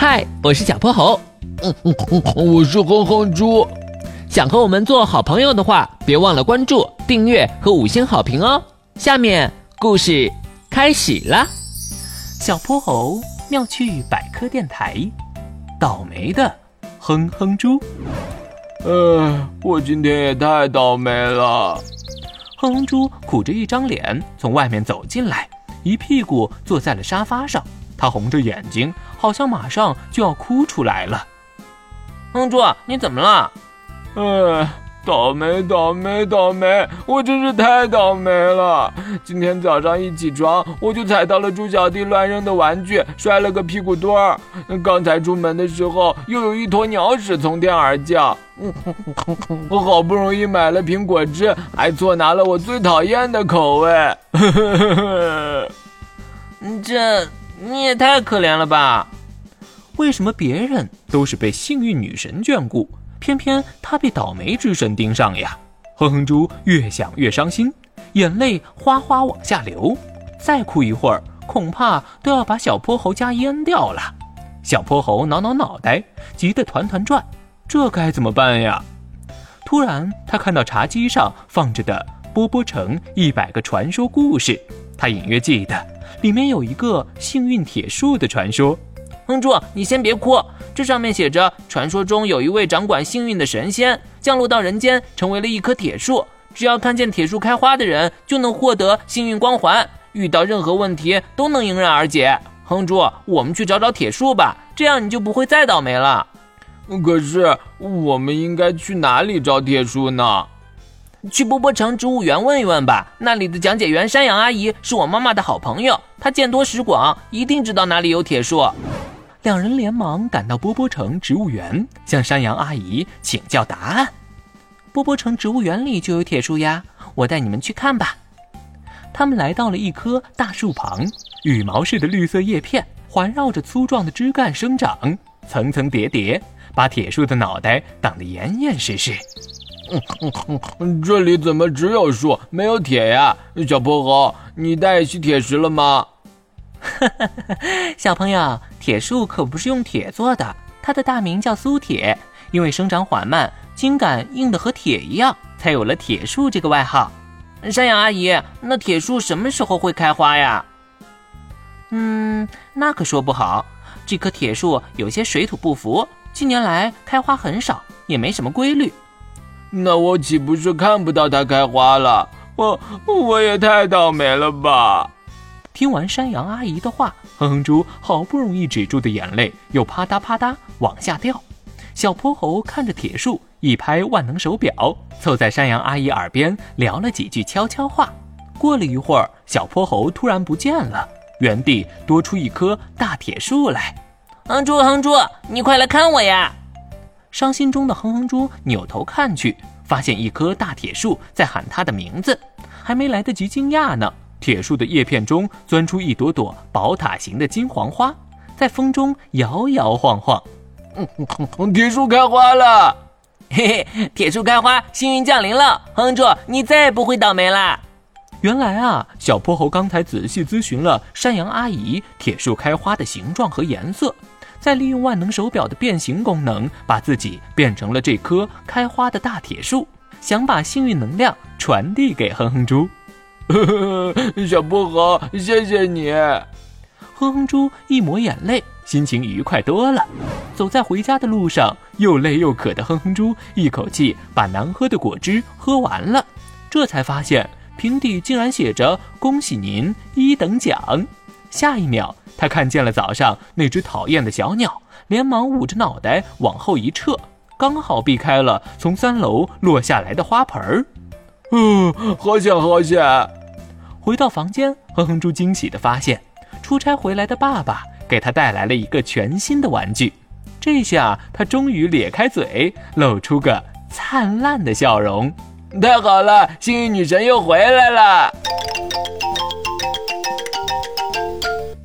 嗨，我是小泼猴。嗯嗯嗯，我是哼哼猪。想和我们做好朋友的话，别忘了关注、订阅和五星好评哦。下面故事开始啦。小泼猴妙趣百科电台，倒霉的哼哼猪。呃，我今天也太倒霉了。哼哼猪苦着一张脸从外面走进来，一屁股坐在了沙发上。他红着眼睛，好像马上就要哭出来了。哼猪，你怎么了？哎，倒霉，倒霉，倒霉！我真是太倒霉了。今天早上一起床，我就踩到了猪小弟乱扔的玩具，摔了个屁股墩儿。刚才出门的时候，又有一坨鸟屎从天而降。我好不容易买了瓶果汁，还错拿了我最讨厌的口味。这。你也太可怜了吧！为什么别人都是被幸运女神眷顾，偏偏他被倒霉之神盯上呀？哼哼猪越想越伤心，眼泪哗哗往下流。再哭一会儿，恐怕都要把小泼猴家淹掉了。小泼猴挠挠脑袋，急得团团转，这该怎么办呀？突然，他看到茶几上放着的《波波城一百个传说故事》，他隐约记得。里面有一个幸运铁树的传说，哼猪，你先别哭，这上面写着，传说中有一位掌管幸运的神仙降落到人间，成为了一棵铁树，只要看见铁树开花的人，就能获得幸运光环，遇到任何问题都能迎刃而解。哼猪，我们去找找铁树吧，这样你就不会再倒霉了。可是，我们应该去哪里找铁树呢？去波波城植物园问一问吧，那里的讲解员山羊阿姨是我妈妈的好朋友，她见多识广，一定知道哪里有铁树。两人连忙赶到波波城植物园，向山羊阿姨请教答案。波波城植物园里就有铁树呀，我带你们去看吧。他们来到了一棵大树旁，羽毛似的绿色叶片环绕着粗壮的枝干生长，层层叠叠，把铁树的脑袋挡得严严实实。这里怎么只有树没有铁呀？小泼猴，你带吸铁石了吗？小朋友，铁树可不是用铁做的，它的大名叫苏铁，因为生长缓慢，茎秆硬的和铁一样，才有了铁树这个外号。山羊阿姨，那铁树什么时候会开花呀？嗯，那可说不好。这棵铁树有些水土不服，近年来开花很少，也没什么规律。那我岂不是看不到它开花了？我我也太倒霉了吧！听完山羊阿姨的话，哼哼猪好不容易止住的眼泪又啪嗒啪嗒往下掉。小泼猴看着铁树，一拍万能手表，凑在山羊阿姨耳边聊了几句悄悄话。过了一会儿，小泼猴突然不见了，原地多出一棵大铁树来。哼猪哼猪，你快来看我呀！伤心中的哼哼猪扭头看去，发现一棵大铁树在喊它的名字。还没来得及惊讶呢，铁树的叶片中钻出一朵朵宝塔形的金黄花，在风中摇摇晃晃。铁树开花了，嘿嘿，铁树开花，幸运降临了。哼猪，你再也不会倒霉啦！原来啊，小泼猴刚才仔细咨询了山羊阿姨铁树开花的形状和颜色。再利用万能手表的变形功能，把自己变成了这棵开花的大铁树，想把幸运能量传递给哼哼猪。小薄荷，谢谢你！哼哼猪一抹眼泪，心情愉快多了。走在回家的路上，又累又渴的哼哼猪一口气把难喝的果汁喝完了，这才发现瓶底竟然写着“恭喜您一等奖”。下一秒。他看见了早上那只讨厌的小鸟，连忙捂着脑袋往后一撤，刚好避开了从三楼落下来的花盆儿。嗯，好险好险！回到房间，哼哼猪惊喜地发现，出差回来的爸爸给他带来了一个全新的玩具。这下他终于咧开嘴，露出个灿烂的笑容。太好了，幸运女神又回来了！